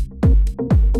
Thank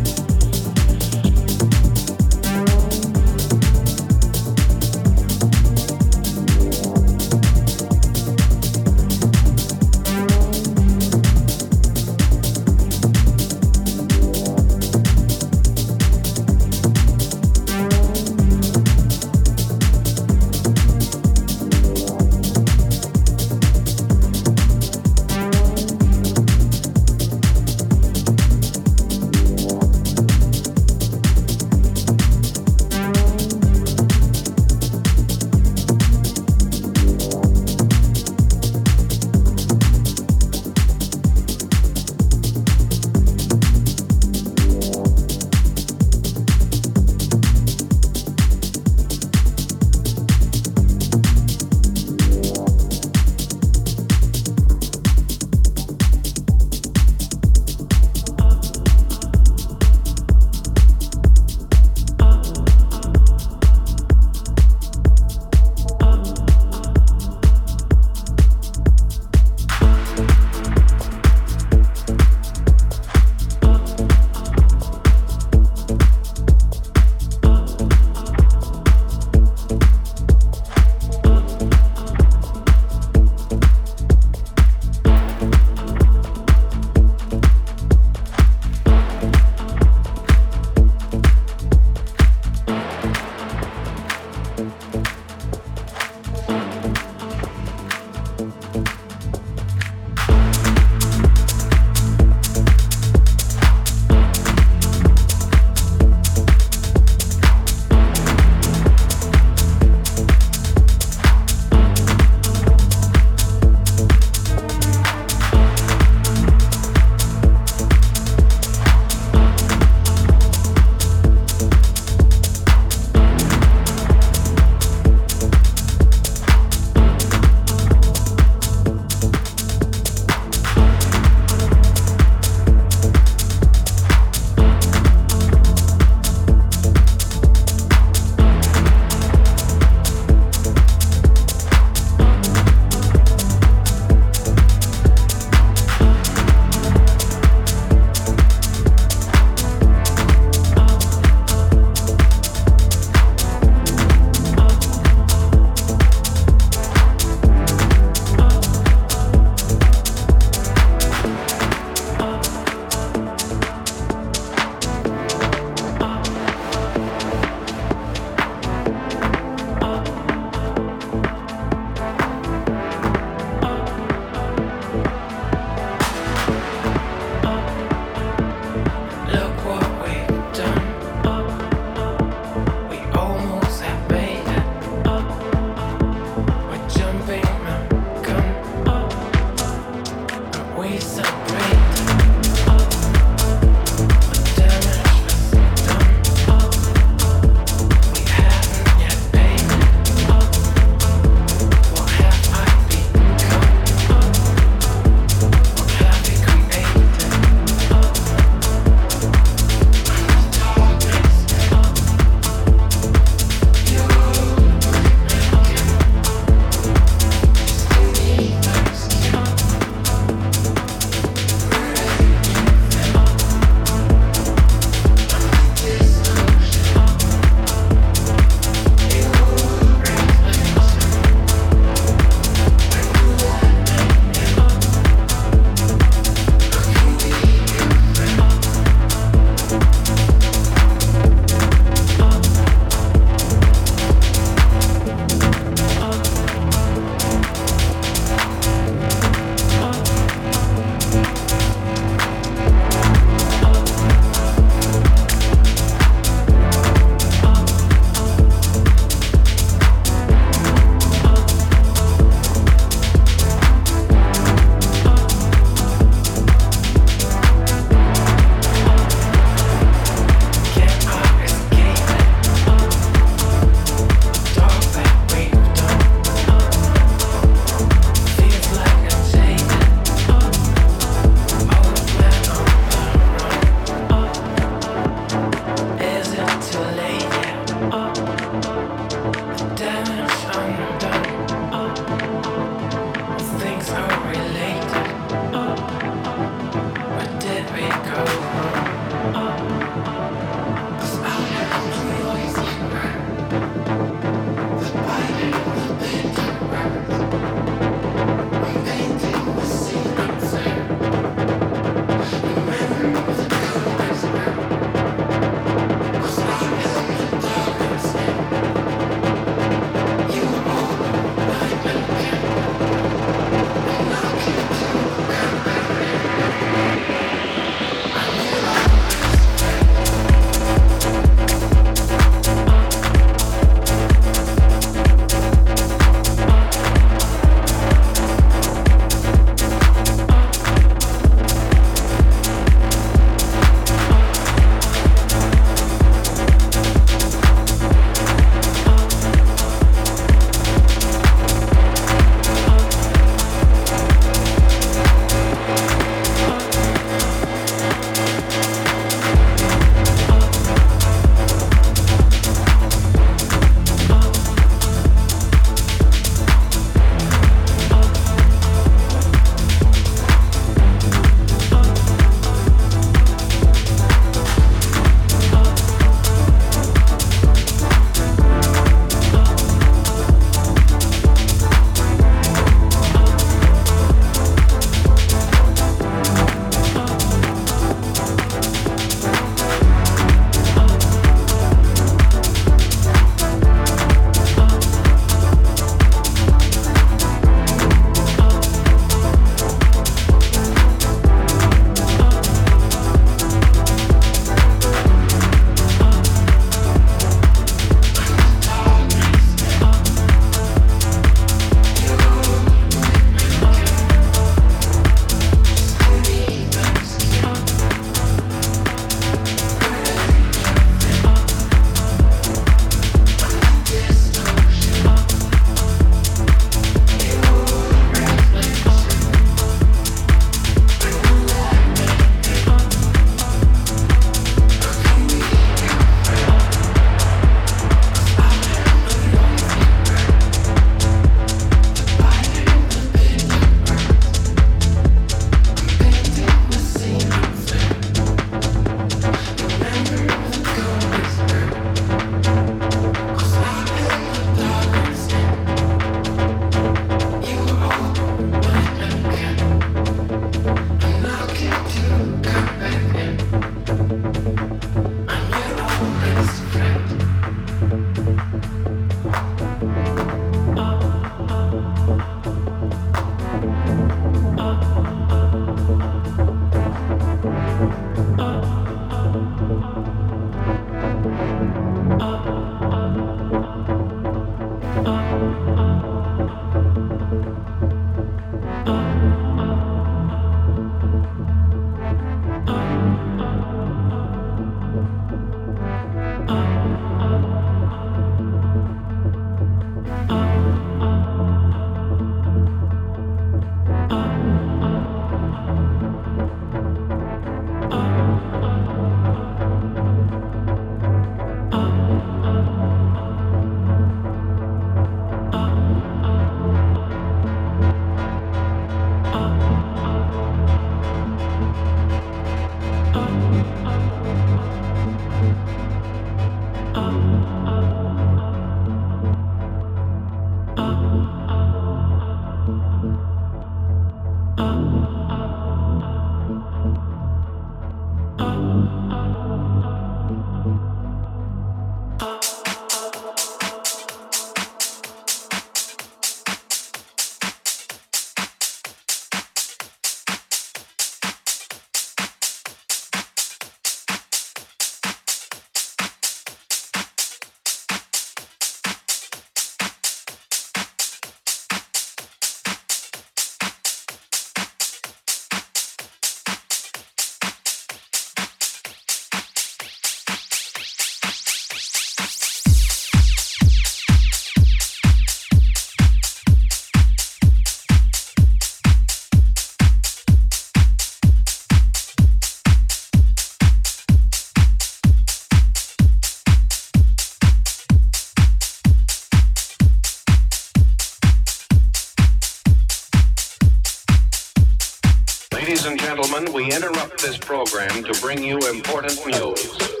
interrupt this program to bring you important news.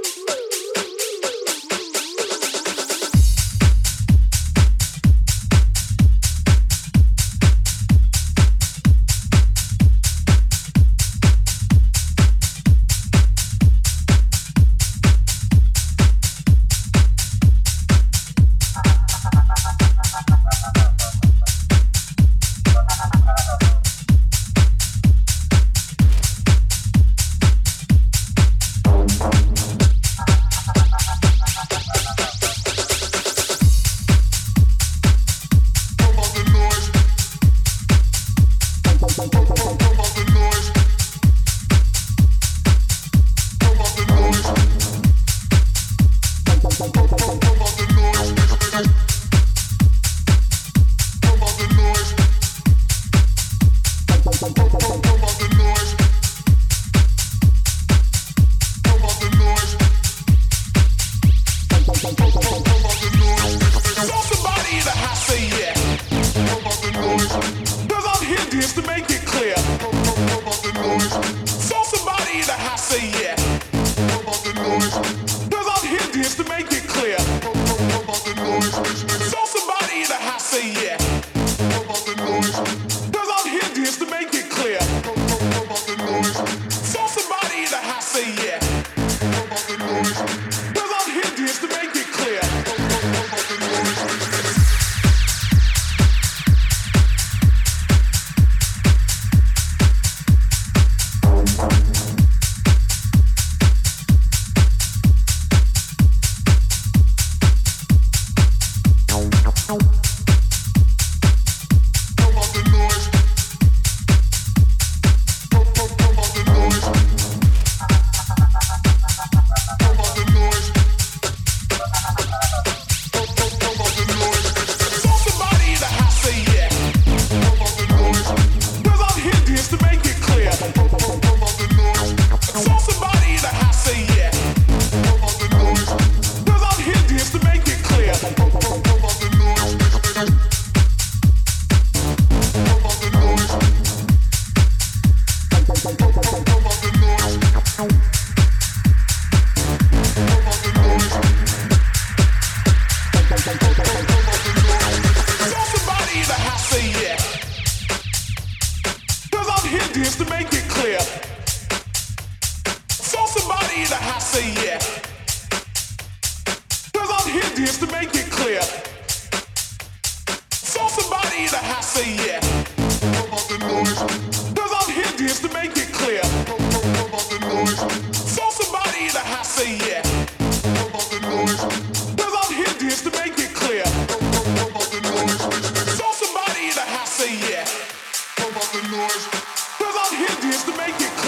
say yeah.